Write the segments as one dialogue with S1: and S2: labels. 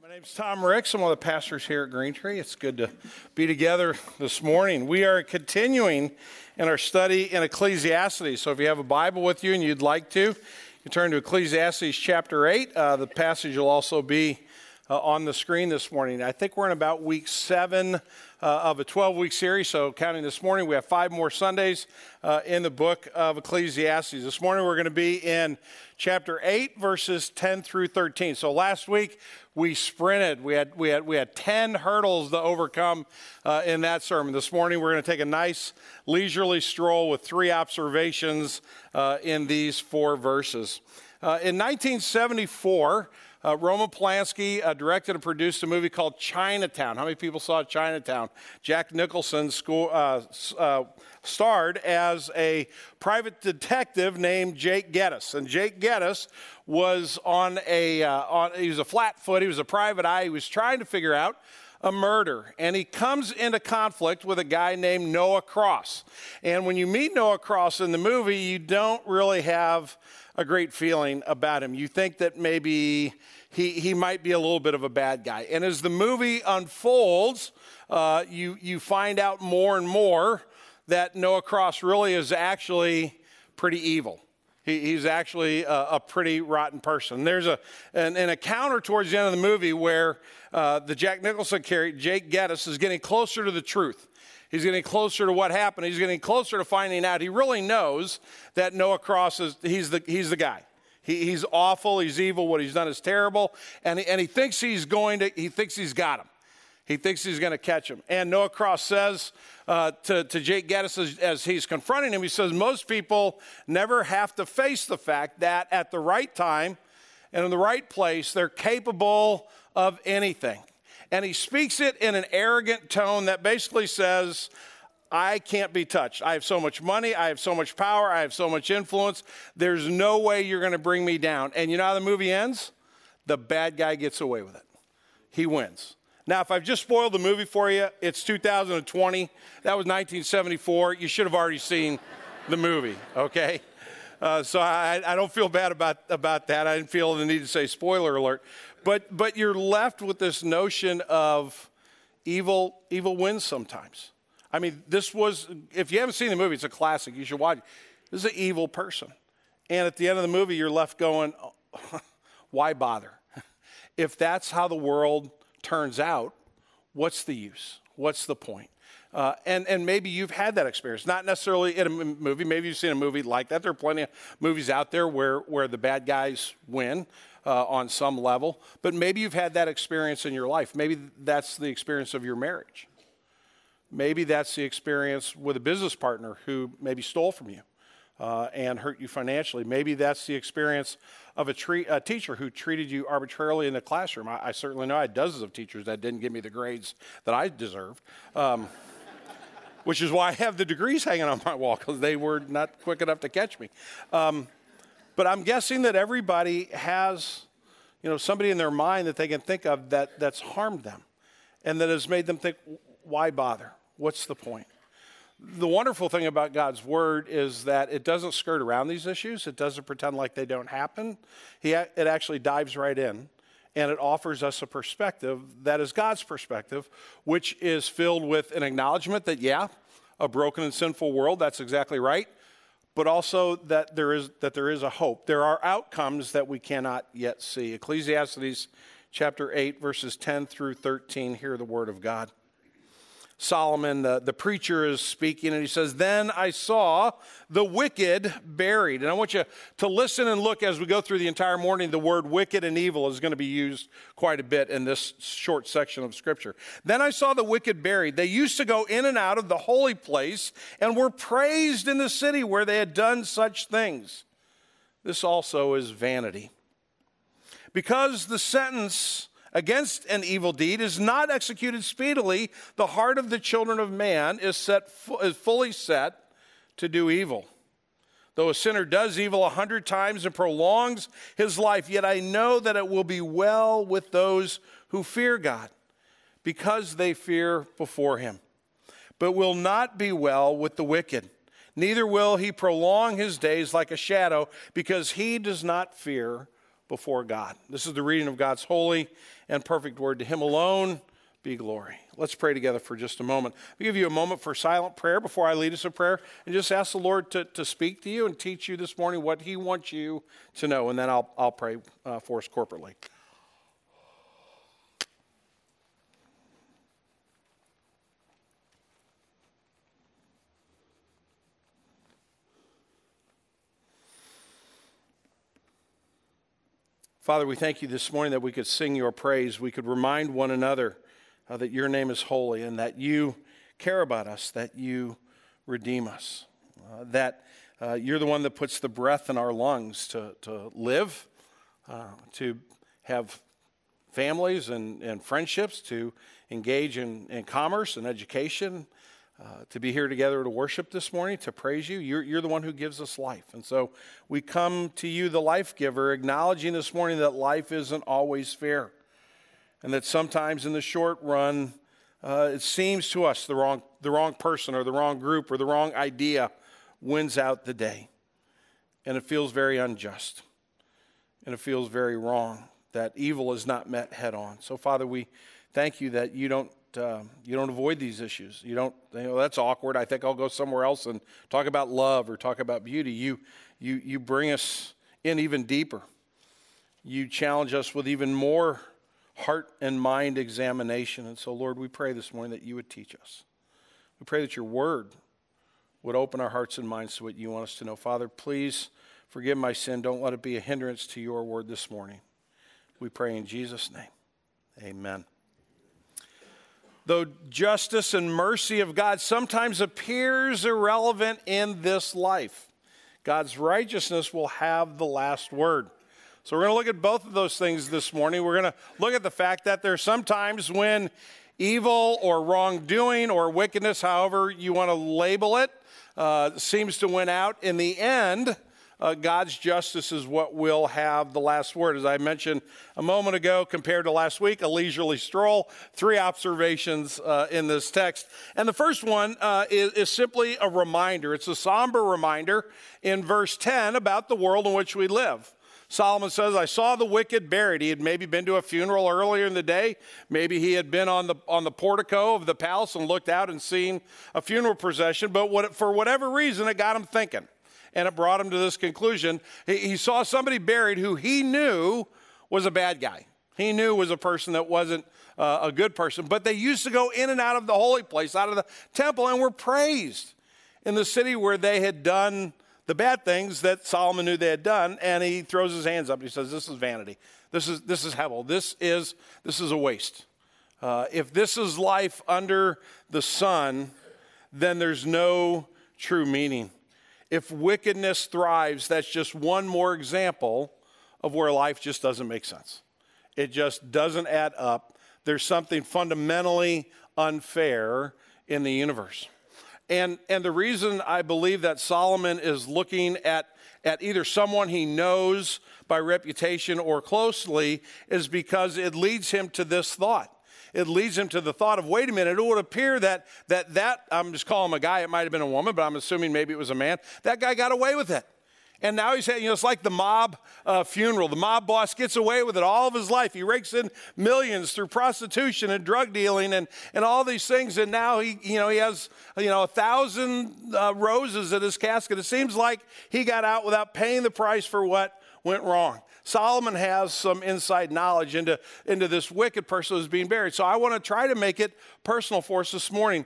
S1: My name's Tom Ricks. I'm one of the pastors here at Green Tree. It's good to be together this morning. We are continuing in our study in Ecclesiastes. So if you have a Bible with you and you'd like to, you turn to Ecclesiastes chapter 8. Uh, the passage will also be uh, on the screen this morning. I think we're in about week seven uh, of a 12 week series. So, counting this morning, we have five more Sundays uh, in the book of Ecclesiastes. This morning, we're going to be in chapter 8, verses 10 through 13. So, last week, we sprinted. We had, we had, we had 10 hurdles to overcome uh, in that sermon. This morning, we're going to take a nice leisurely stroll with three observations uh, in these four verses. Uh, in 1974, uh, Roman Polanski uh, directed and produced a movie called Chinatown. How many people saw Chinatown? Jack Nicholson uh, uh, starred as a private detective named Jake Gittes. And Jake Gittes was on a, uh, on, he was a flat foot, he was a private eye, he was trying to figure out a murder. And he comes into conflict with a guy named Noah Cross. And when you meet Noah Cross in the movie, you don't really have a great feeling about him. You think that maybe he, he might be a little bit of a bad guy. And as the movie unfolds, uh, you, you find out more and more that Noah Cross really is actually pretty evil. He, he's actually a, a, pretty rotten person. There's a, an, an, encounter towards the end of the movie where uh, the Jack Nicholson character, Jake Gittes, is getting closer to the truth. He's getting closer to what happened. He's getting closer to finding out. He really knows that Noah Cross is he's the, he's the guy. He, he's awful. He's evil. What he's done is terrible. And he, and he thinks he's going to, he thinks he's got him. He thinks he's going to catch him. And Noah Cross says uh, to, to Jake Gittes as, as he's confronting him, he says, Most people never have to face the fact that at the right time and in the right place, they're capable of anything and he speaks it in an arrogant tone that basically says, I can't be touched. I have so much money. I have so much power. I have so much influence. There's no way you're going to bring me down. And you know how the movie ends? The bad guy gets away with it. He wins. Now, if I've just spoiled the movie for you, it's 2020. That was 1974. You should have already seen the movie, okay? Uh, so I, I, don't feel bad about, about that. I didn't feel the need to say spoiler alert. But, but you're left with this notion of evil, evil wins sometimes. I mean, this was, if you haven't seen the movie, it's a classic. You should watch. This is an evil person. And at the end of the movie, you're left going, why bother? if that's how the world turns out, what's the use? What's the point? Uh, and, and maybe you've had that experience, not necessarily in a movie. Maybe you've seen a movie like that. There are plenty of movies out there where, where the bad guys win uh, on some level, but maybe you've had that experience in your life. Maybe that's the experience of your marriage. Maybe that's the experience with a business partner who maybe stole from you uh, and hurt you financially. Maybe that's the experience of a, tre- a, teacher who treated you arbitrarily in the classroom. I, I, certainly know I had dozens of teachers that didn't give me the grades that I deserved. Um, which is why I have the degrees hanging on my wall because they were not quick enough to catch me. Um, but I'm guessing that everybody has, you know, somebody in their mind that they can think of that, that's harmed them and that has made them think, why bother? What's the point? The wonderful thing about God's word is that it doesn't skirt around these issues. It doesn't pretend like they don't happen. He, it actually dives right in and it offers us a perspective that is God's perspective, which is filled with an acknowledgement that, yeah, a broken and sinful world, that's exactly right but also that there is that there is a hope. There are outcomes that we cannot yet see. Ecclesiastes chapter 8 verses 10 through 13 hear the word of God. Solomon, the, the preacher, is speaking, and he says, Then I saw the wicked buried. And I want you to listen and look as we go through the entire morning. The word wicked and evil is going to be used quite a bit in this short section of Scripture. Then I saw the wicked buried. They used to go in and out of the holy place and were praised in the city where they had done such things. This also is vanity. Because the sentence against an evil deed is not executed speedily, the heart of the children of man is, set, is fully set to do evil. Though a sinner does evil a hundred times and prolongs his life, yet I know that it will be well with those who fear God, because they fear before him. But will not be well with the wicked. Neither will he prolong his days like a shadow, because he does not fear before God. This is the reading of God's holy and perfect word. To him alone be glory. Let's pray together for just a moment. I'll give you a moment for silent prayer before I lead us in prayer and just ask the Lord to, to speak to you and teach you this morning what he wants you to know. And then I'll, I'll pray uh, for us corporately. Father, we thank you this morning that we could sing your praise. We could remind one another uh, that your name is holy and that you care about us, that you redeem us, uh, that uh, you're the one that puts the breath in our lungs to, to live, uh, to have families and, and friendships, to engage in, in commerce and education, uh, to be here together to worship this morning, to praise you. You're, you're the one who gives us life. And so we come to you, the life giver, acknowledging this morning that life isn't always fair. And that sometimes in the short run, uh, it seems to us the wrong, the wrong person or the wrong group or the wrong idea wins out the day. And it feels very unjust. And it feels very wrong that evil is not met head on. So, Father, we thank you that you don't uh, you don't avoid these issues. You don't, you know, that's awkward. I think I'll go somewhere else and talk about love or talk about beauty. You, you, you bring us in even deeper. You challenge us with even more heart and mind examination. And so, Lord, we pray this morning that you would teach us. We pray that your word would open our hearts and minds to what you want us to know. Father, please forgive my sin. Don't let it be a hindrance to your word this morning. We pray in Jesus' name. Amen though justice and mercy of God sometimes appears irrelevant in this life, God's righteousness will have the last word. So we're going to look at both of those things this morning. We're going to look at the fact that there's sometimes when evil or wrongdoing or wickedness, however you want to label it, uh, seems to win out. In the end, uh, God's justice is what will have the last word. As I mentioned a moment ago, compared to last week, a leisurely stroll, three observations uh, in this text. And the first one uh, is, is simply a reminder. It's a somber reminder in verse 10 about the world in which we live. Solomon says, I saw the wicked buried. He had maybe been to a funeral earlier in the day. Maybe he had been on the, on the portico of the palace and looked out and seen a funeral procession. But what, for whatever reason, it got him thinking and it brought him to this conclusion. He, saw somebody buried who he knew was a bad guy. He knew was a person that wasn't uh, a good person, but they used to go in and out of the holy place, out of the temple, and were praised in the city where they had done the bad things that Solomon knew they had done. And he throws his hands up and he says, "This is vanity. This is this is Hebel. This is this is a waste. Uh, if this is life under the sun, then there's no true meaning." If wickedness thrives, that's just one more example of where life just doesn't make sense. It just doesn't add up. There's something fundamentally unfair in the universe. And, and the reason I believe that Solomon is looking at, at either someone he knows by reputation or closely is because it leads him to this thought it leads him to the thought of, wait a minute, it would appear that that, that I'm just calling him a guy, it might have been a woman, but I'm assuming maybe it was a man. That guy got away with it. And now he's, you know, it's like the mob uh, funeral. The mob boss gets away with it all of his life. He rakes in millions through prostitution and drug dealing and, and all these things. And now he, you know, he has, you know, a thousand uh, roses in his casket. It seems like he got out without paying the price for what went wrong. Solomon has some inside knowledge into, into this wicked person who's being buried. So I want to try to make it personal for us this morning.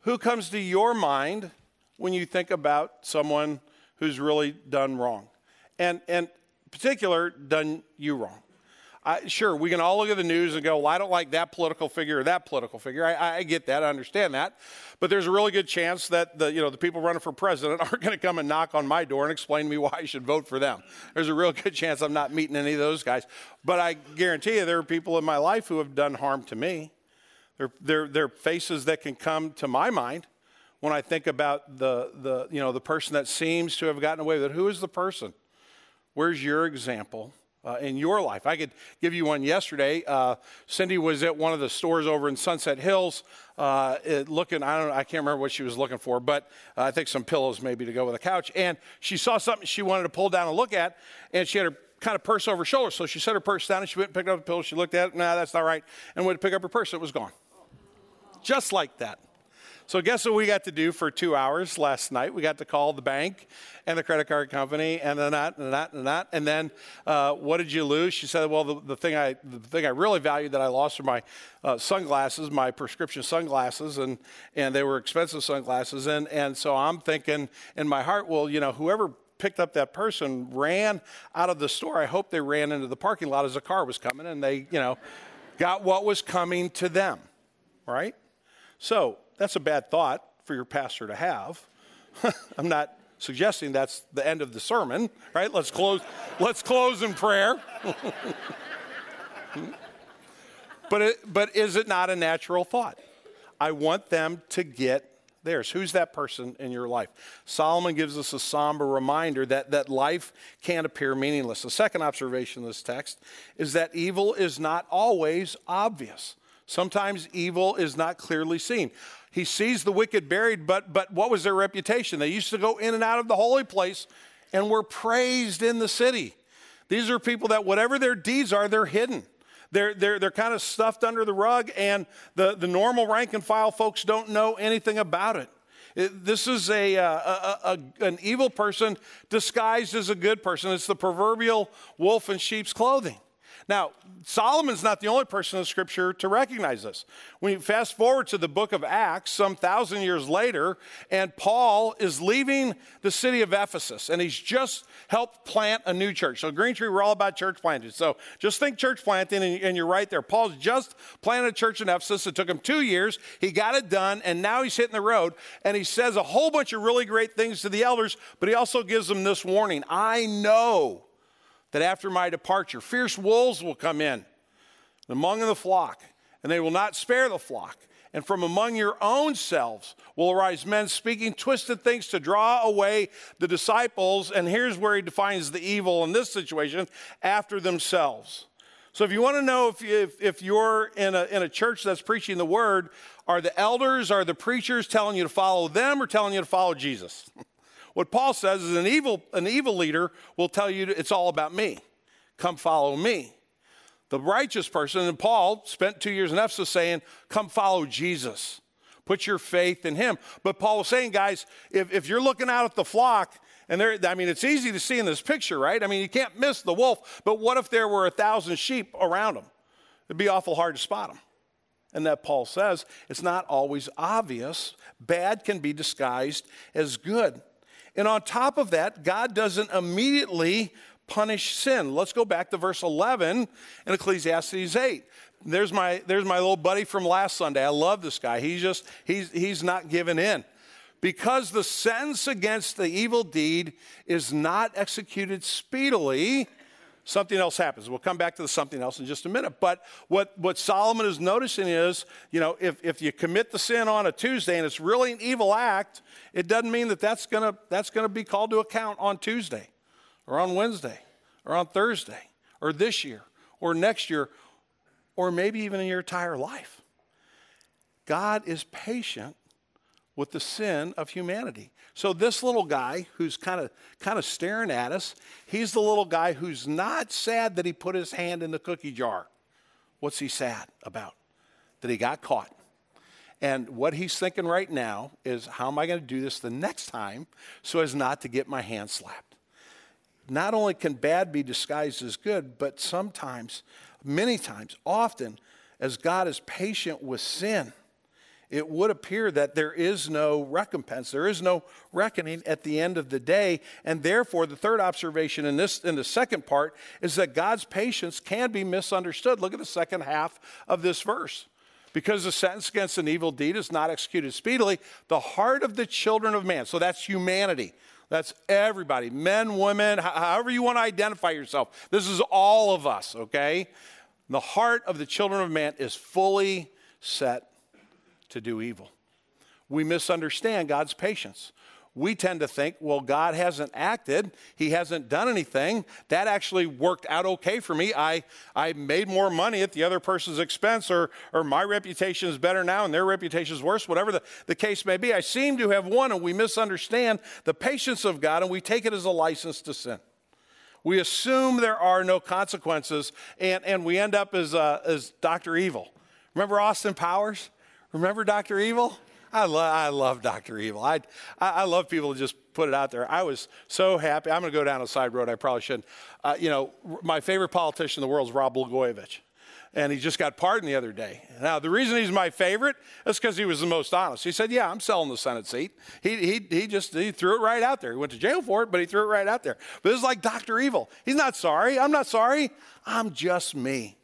S1: Who comes to your mind when you think about someone who's really done wrong? And, and particular, done you wrong. I, sure, we can all look at the news and go, well, I don't like that political figure or that political figure. I, I get that, I understand that. But there's a really good chance that the, you know, the people running for president aren't going to come and knock on my door and explain to me why I should vote for them. There's a real good chance I'm not meeting any of those guys. But I guarantee you there are people in my life who have done harm to me. There, there, there are faces that can come to my mind when I think about the, the, you know, the person that seems to have gotten away with it. Who is the person? Where's your example? Uh, in your life. I could give you one yesterday. Uh, Cindy was at one of the stores over in Sunset Hills, uh, looking. I don't. know, I can't remember what she was looking for, but I think some pillows maybe to go with a couch. And she saw something she wanted to pull down and look at, and she had her kind of purse over her shoulder. So she set her purse down and she went and picked up the pillow. She looked at it, nah, that's not right, and went to pick up her purse. It was gone. Just like that. So, guess what we got to do for two hours last night? We got to call the bank and the credit card company and then that and that and that. And then, uh, what did you lose? She said, Well, the, the, thing I the thing I really valued that I lost were my uh, sunglasses, my prescription sunglasses, and and they were expensive sunglasses. And and so I'm thinking in my heart, well, you know, whoever picked up that person ran out of the store. I hope they ran into the parking lot as a car was coming, and they, you know, got what was coming to them, right? So that's a bad thought for your pastor to have. I'm not suggesting that's the end of the sermon, right? Let's close, let's close in prayer. but, it, but is it not a natural thought? I want them to get theirs. Who's that person in your life? Solomon gives us a somber reminder that, that life can appear meaningless. The second observation in this text is that evil is not always obvious. Sometimes evil is not clearly seen. He sees the wicked buried, but, but what was their reputation? They used to go in and out of the holy place and were praised in the city. These are people that whatever their deeds are, they're hidden. They're, they're, they're kind of stuffed under the rug, and the, the normal rank and file folks don't know anything about it. this is a, uh, a, a, an evil person disguised as a good person. It's the proverbial wolf in sheep's clothing. Now, Solomon's not the only person in Scripture to recognize this. You fast forward to the book of Acts, some thousand years later, and Paul is leaving the city of Ephesus, and he's just helped plant a new church. So, Green Tree, we're all about church planting. So, just think church planting, and you're right there. Paul's just planted a church in Ephesus. It took him two years. He got it done, and now he's hitting the road, and he says a whole bunch of really great things to the elders, but he also gives them this warning I know that after my departure, fierce wolves will come in among the flock, and they will not spare the flock. And from among your own selves will arise men speaking twisted things to draw away the disciples. And here's where he defines the evil in this situation after themselves. So, if you want to know if, if, if you're in a, in a church that's preaching the word, are the elders, are the preachers telling you to follow them or telling you to follow Jesus? What Paul says is an evil, an evil leader will tell you it's all about me. Come follow me. The righteous person, and Paul spent two years in Ephesus saying, Come follow Jesus. Put your faith in him. But Paul was saying, guys, if, if you're looking out at the flock, and there, I mean, it's easy to see in this picture, right? I mean, you can't miss the wolf, but what if there were a thousand sheep around him? It'd be awful hard to spot them. And that Paul says it's not always obvious. Bad can be disguised as good. And on top of that, God doesn't immediately punish sin. Let's go back to verse 11 in Ecclesiastes 8. There's my, there's my little buddy from last Sunday. I love this guy. He's just, he's, he's not giving in. Because the sentence against the evil deed is not executed speedily, something else happens. We'll come back to the something else in just a minute. But what, what Solomon is noticing is, you know, if, if you commit the sin on a Tuesday and it's really an evil act, it doesn't mean that that's going to that's going to be called to account on Tuesday or on Wednesday or on Thursday or this year or next year or maybe even in your entire life. God is patient with the sin of humanity. So this little guy who's kind of kind of staring at us, he's the little guy who's not sad that he put his hand in the cookie jar. What's he sad about? That he got caught. And what he's thinking right now is how am I going to do this the next time so as not to get my hand slapped? Not only can bad be disguised as good, but sometimes, many times, often, as God is patient with sin, it would appear that there is no recompense, there is no reckoning at the end of the day. And therefore, the third observation in this in the second part is that God's patience can be misunderstood. Look at the second half of this verse. Because the sentence against an evil deed is not executed speedily, the heart of the children of man, so that's humanity, that's everybody, men, women, however you want to identify yourself. This is all of us, okay? The heart of the children of man is fully set to do evil. We misunderstand God's patience. We tend to think, well, God hasn't acted, He hasn't done anything. That actually worked out okay for me. I, I made more money at the other person's expense, or, or my reputation is better now and their reputation is worse, whatever the, the case may be. I seem to have won, and we misunderstand the patience of God and we take it as a license to sin. We assume there are no consequences, and, and we end up as, uh, as Dr. Evil. Remember Austin Powers? Remember Dr. Evil? I, lo- I love Dr. Evil. I, I, I, love people to just put it out there. I was so happy. I'm going to go down a side road. I probably shouldn't. Uh, you know, my favorite politician in the world is Rod Blagojevich and he just got pardoned the other day. Now, the reason he's my favorite is because he was the most honest. He said, Yeah, I'm selling the Senate seat. He, he, he just he threw it right out there. He went to jail for it, but he threw it right out there. But this is like Dr. Evil. He's not sorry. I'm not sorry. I'm just me.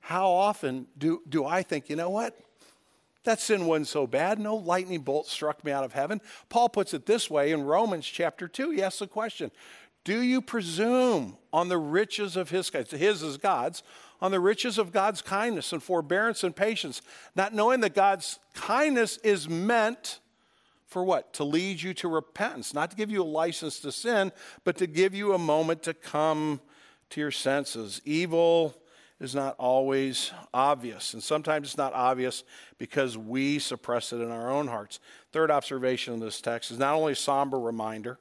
S1: How often do, do I think, you know what? That sin wasn't so bad. No lightning bolt struck me out of heaven. Paul puts it this way in Romans chapter 2. He asks the question Do you presume on the riches of his, his is God's, on the riches of God's kindness and forbearance and patience, not knowing that God's kindness is meant for what? To lead you to repentance, not to give you a license to sin, but to give you a moment to come to your senses. Evil is not always obvious, and sometimes it's not obvious because we suppress it in our own hearts. Third observation in this text is not only a somber reminder,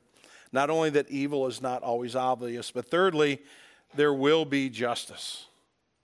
S1: not only that evil is not always obvious, but thirdly, there will be justice.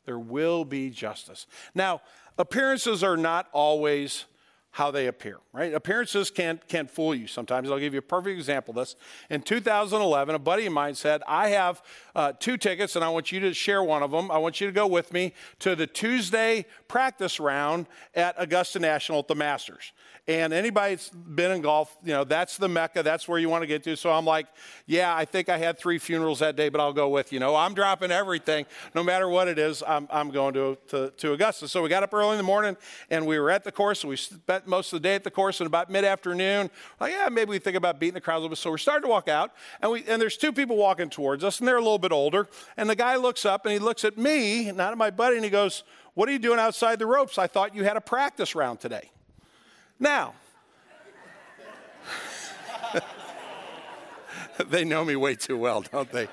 S1: There will be justice. Now, appearances are not always how they appear, right? Appearances can, can fool you sometimes. I'll give you a perfect example of this. In 2011, a buddy of mine said, I have uh, two tickets and I want you to share one of them. I want you to go with me to the Tuesday practice round at Augusta National at the Masters. And anybody that's been in golf, you know, that's the mecca. That's where you want to get to. So I'm like, yeah, I think I had three funerals that day, but I'll go with you. know, I'm dropping everything. No matter what it is, I'm, I'm going to, to, to Augusta. So we got up early in the morning and we were at the course. And we spent most of the day at the course. And about mid afternoon, like, yeah, maybe we think about beating the crowd a little bit. So we're starting to walk out. And, we, and there's two people walking towards us, and they're a little bit older. And the guy looks up and he looks at me, not at my buddy, and he goes, What are you doing outside the ropes? I thought you had a practice round today. Now, they know me way too well, don't they?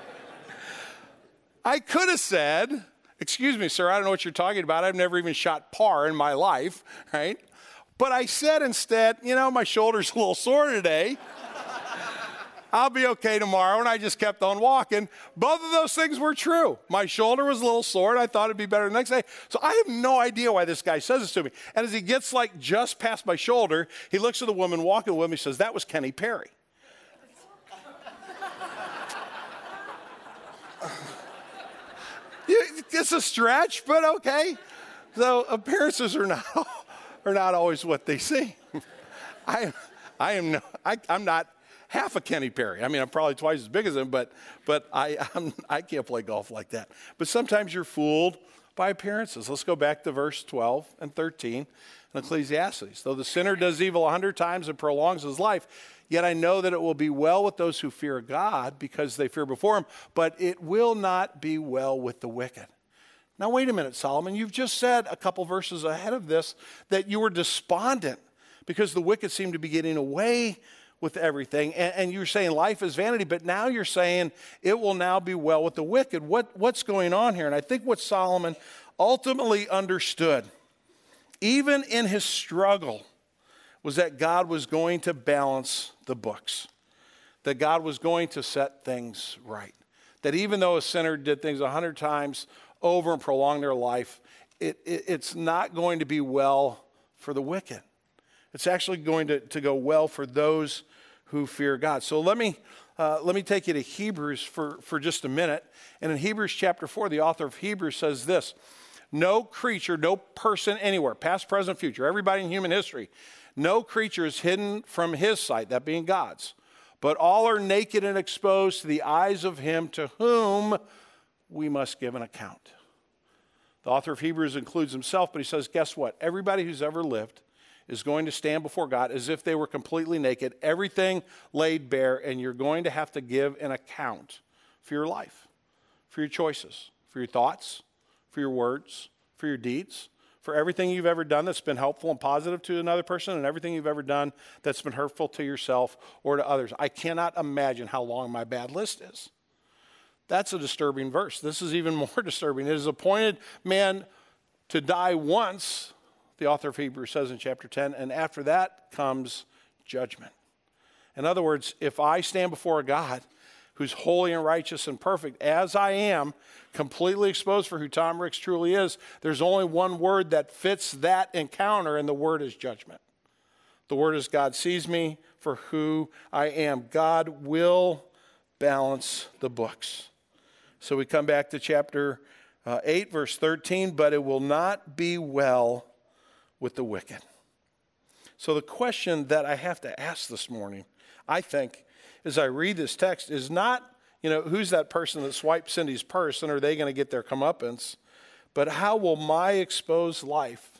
S1: I could have said, Excuse me, sir, I don't know what you're talking about. I've never even shot par in my life, right? But I said instead, You know, my shoulder's a little sore today. I'll be okay tomorrow. And I just kept on walking. Both of those things were true. My shoulder was a little sore, and I thought it'd be better the next day. So I have no idea why this guy says this to me. And as he gets like just past my shoulder, he looks at the woman walking with me, and says, That was Kenny Perry. it's a stretch, but okay. So appearances are not, are not always what they seem. I, I am no, I, I'm not half a Kenny Perry. I mean, I'm probably twice as big as him, but, but I, I'm, I can't play golf like that. But sometimes you're fooled by appearances. Let's go back to verse 12 and 13 in Ecclesiastes. Though the sinner does evil a hundred times and prolongs his life, yet I know that it will be well with those who fear God because they fear before him, but it will not be well with the wicked. Now, wait a minute, Solomon. You've just said a couple verses ahead of this that you were despondent because the wicked seem to be getting away with everything. And, and, you're saying life is vanity, but now you're saying it will now be well with the wicked. What, what's going on here? And I think what Solomon ultimately understood, even in his struggle, was that God was going to balance the books, that God was going to set things right. That even though a sinner did things a hundred times over and prolong their life, it, it, it's not going to be well for the wicked. It's actually going to, to go well for those who fear God. So let me, uh, let me take you to Hebrews for, for just a minute. And in Hebrews chapter 4, the author of Hebrews says this No creature, no person anywhere, past, present, future, everybody in human history, no creature is hidden from his sight, that being God's, but all are naked and exposed to the eyes of him to whom we must give an account. The author of Hebrews includes himself, but he says, guess what? Everybody who's ever lived is going to stand before God as if they were completely naked, everything laid bare, and you're going to have to give an account for your life, for your choices, for your thoughts, for your words, for your deeds, for everything you've ever done that's been helpful and positive to another person, and everything you've ever done that's been hurtful to yourself or to others. I cannot imagine how long my bad list is. That's a disturbing verse. This is even more disturbing. It is appointed man to die once the author of Hebrews says in chapter 10, and after that comes judgment. In other words, if I stand before a God who's holy and righteous and perfect, as I am, completely exposed for who Tom Ricks truly is, there's only one word that fits that encounter, and the word is judgment. The word is God sees me for who I am. God will balance the books. So we come back to chapter uh, 8, verse 13, but it will not be well with the wicked. So the question that I have to ask this morning, I think, as I read this text, is not, you know, who's that person that swiped Cindy's purse and are they going to get their comeuppance? But how will my exposed life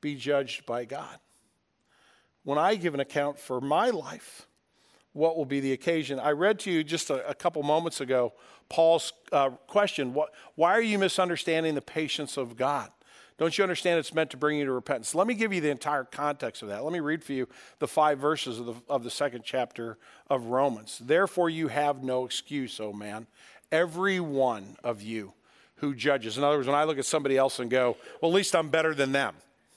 S1: be judged by God? When I give an account for my life, what will be the occasion? I read to you just a, a couple moments ago Paul's uh, question what, Why are you misunderstanding the patience of God? Don't you understand it's meant to bring you to repentance? Let me give you the entire context of that. Let me read for you the five verses of the, of the second chapter of Romans. Therefore, you have no excuse, O man, every one of you who judges. In other words, when I look at somebody else and go, well, at least I'm better than them.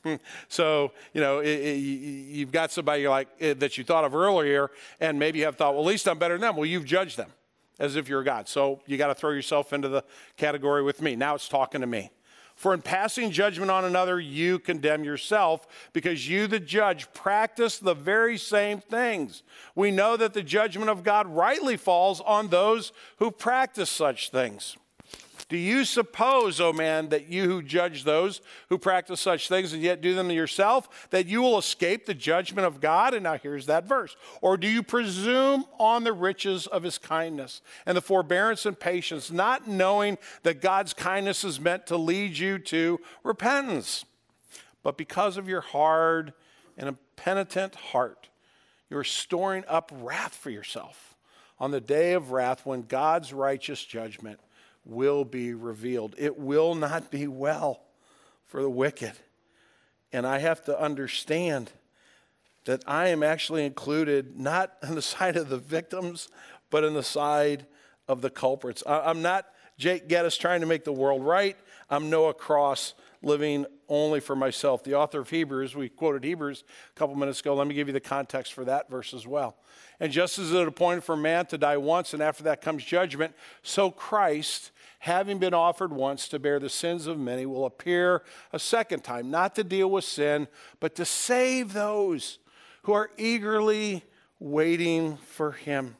S1: so, you know, it, it, you've got somebody like eh, that you thought of earlier, and maybe you have thought, well, at least I'm better than them. Well, you've judged them as if you're God. So you got to throw yourself into the category with me. Now it's talking to me. For in passing judgment on another, you condemn yourself, because you, the judge, practice the very same things. We know that the judgment of God rightly falls on those who practice such things. Do you suppose, O oh man, that you who judge those who practice such things and yet do them yourself, that you will escape the judgment of God? And now here's that verse. Or do you presume on the riches of his kindness and the forbearance and patience, not knowing that God's kindness is meant to lead you to repentance? But because of your hard and impenitent heart, you're storing up wrath for yourself on the day of wrath when God's righteous judgment will be revealed. It will not be well for the wicked. And I have to understand that I am actually included not on the side of the victims, but on the side of the culprits. I'm not Jake Gittes trying to make the world right. I'm Noah Cross living only for myself. The author of Hebrews, we quoted Hebrews a couple minutes ago. Let me give you the context for that verse as well. And just as it appointed for man to die once, and after that comes judgment, so Christ having been offered once to bear the sins of many, will appear a second time, not to deal with sin, but to save those who are eagerly waiting for him.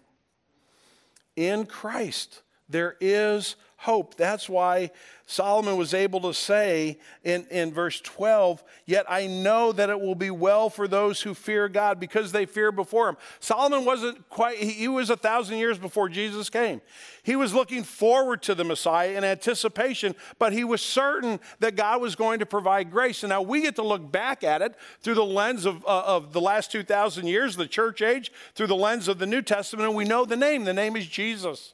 S1: In Christ, there is hope. That's why Solomon was able to say in, in verse 12, Yet I know that it will be well for those who fear God because they fear before him. Solomon wasn't quite, he was a thousand years before Jesus came. He was looking forward to the Messiah in anticipation, but he was certain that God was going to provide grace. And now we get to look back at it through the lens of, uh, of the last 2,000 years, the church age, through the lens of the New Testament, and we know the name. The name is Jesus.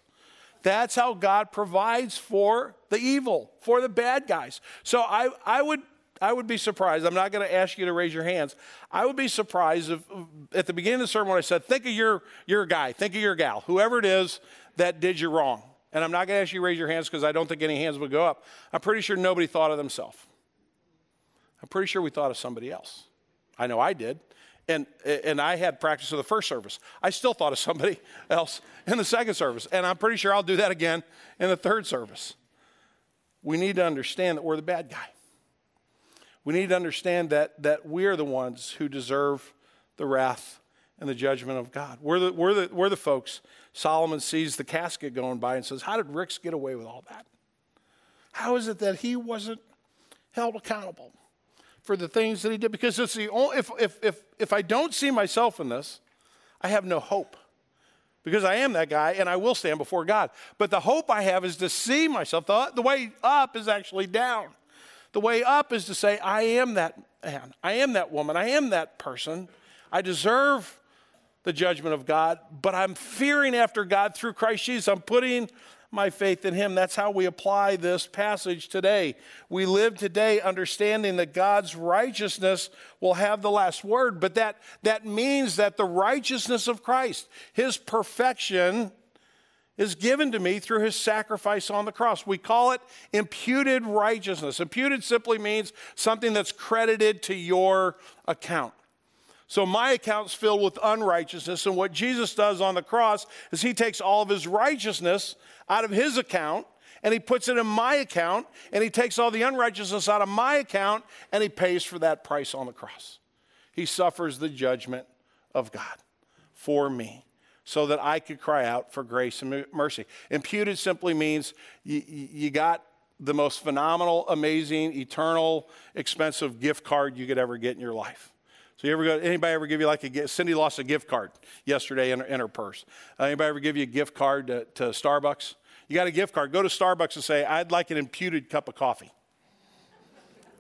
S1: That's how God provides for the evil, for the bad guys. So I, I would I would be surprised. I'm not going to ask you to raise your hands. I would be surprised if at the beginning of the sermon I said, think of your, your guy, think of your gal, whoever it is that did you wrong. And I'm not going to ask you to raise your hands because I don't think any hands would go up. I'm pretty sure nobody thought of themselves. I'm pretty sure we thought of somebody else. I know I did. And, and I had practice of the first service. I still thought of somebody else in the second service. And I'm pretty sure I'll do that again in the third service. We need to understand that we're the bad guy. We need to understand that, that we're the ones who deserve the wrath and the judgment of God. We're the, we're, the, we're the folks. Solomon sees the casket going by and says, How did Ricks get away with all that? How is it that he wasn't held accountable? For the things that he did because it's the only, if, if, if, if I don't see myself in this, I have no hope because I am that guy and I will stand before God. But the hope I have is to see myself. The, the way up is actually down. The way up is to say, I am that man, I am that woman, I am that person. I deserve the judgment of God, but I'm fearing after God through Christ Jesus. I'm putting my faith in him. That's how we apply this passage today. We live today understanding that God's righteousness will have the last word, but that, that means that the righteousness of Christ, his perfection, is given to me through his sacrifice on the cross. We call it imputed righteousness. Imputed simply means something that's credited to your account. So my account's filled with unrighteousness. And what Jesus does on the cross is he takes all of his righteousness out of his account and he puts it in my account and he takes all the unrighteousness out of my account and he pays for that price on the cross. He suffers the judgment of God for me so that I could cry out for grace and mercy. Imputed simply means you, you got the most phenomenal, amazing, eternal, expensive gift card you could ever get in your life. So you ever go, anybody ever give you like a gift? Cindy lost a gift card yesterday in her, in her purse. Uh, anybody ever give you a gift card to, to Starbucks? You got a gift card. Go to Starbucks and say, I'd like an imputed cup of coffee.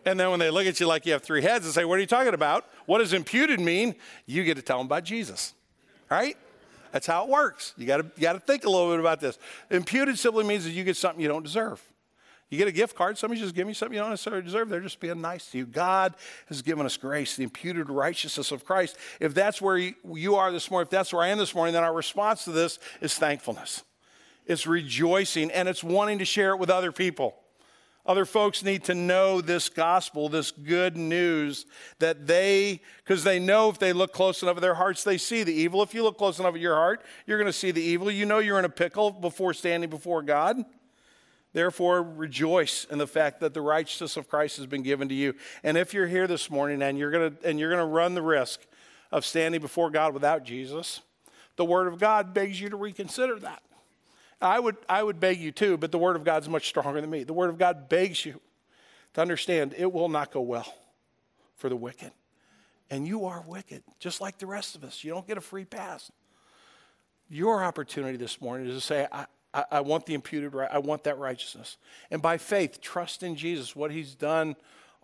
S1: And then when they look at you like you have three heads and say, What are you talking about? What does imputed mean? You get to tell them about Jesus, right? That's how it works. You got to you got to think a little bit about this. Imputed simply means that you get something you don't deserve. You get a gift card, somebody just give me something you don't necessarily deserve. They're just being nice to you. God has given us grace, the imputed righteousness of Christ. If that's where you are this morning, if that's where I am this morning, then our response to this is thankfulness. It's rejoicing and it's wanting to share it with other people. Other folks need to know this gospel, this good news that they, because they know if they look close enough at their hearts, they see the evil. If you look close enough at your heart, you're going to see the evil. You know you're in a pickle before standing before God. Therefore, rejoice in the fact that the righteousness of Christ has been given to you. And if you're here this morning and you're going to, and you're going to run the risk of standing before God without Jesus, the Word of God begs you to reconsider that. I would, I would beg you too, but the Word of God's much stronger than me. The Word of God begs you to understand it will not go well for the wicked. And you are wicked, just like the rest of us. You don't get a free pass. Your opportunity this morning is to say, I, I, I want the imputed right, I want that righteousness. And by faith, trust in Jesus, what He's done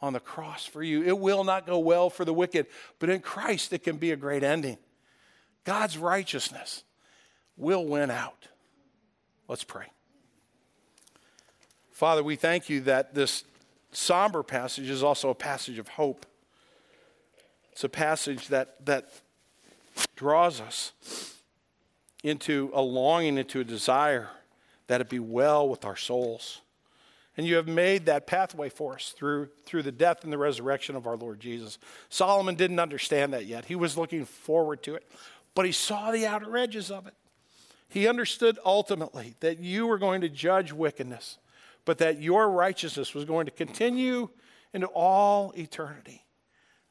S1: on the cross for you. It will not go well for the wicked, but in Christ, it can be a great ending. God's righteousness will win out. Let's pray. Father, we thank you that this somber passage is also a passage of hope. It's a passage that, that draws us into a longing, into a desire that it be well with our souls. And you have made that pathway for us through, through the death and the resurrection of our Lord Jesus. Solomon didn't understand that yet. He was looking forward to it, but he saw the outer edges of it. He understood ultimately that you were going to judge wickedness, but that your righteousness was going to continue into all eternity.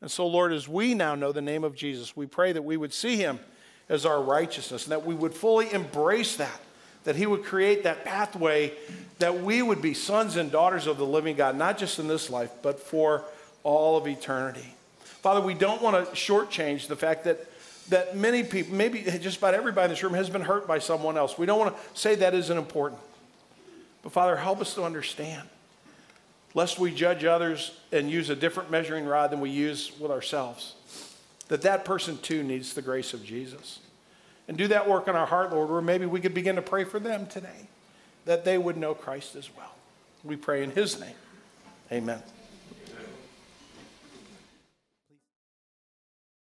S1: And so, Lord, as we now know the name of Jesus, we pray that we would see him as our righteousness and that we would fully embrace that, that he would create that pathway that we would be sons and daughters of the living God, not just in this life, but for all of eternity. Father, we don't want to shortchange the fact that that many people, maybe just about everybody in this room, has been hurt by someone else. We don't want to say that isn't important. But Father, help us to understand. Lest we judge others and use a different measuring rod than we use with ourselves. That that person too needs the grace of Jesus. And do that work in our heart, Lord, where maybe we could begin to pray for them today, that they would know Christ as well. We pray in His name. Amen.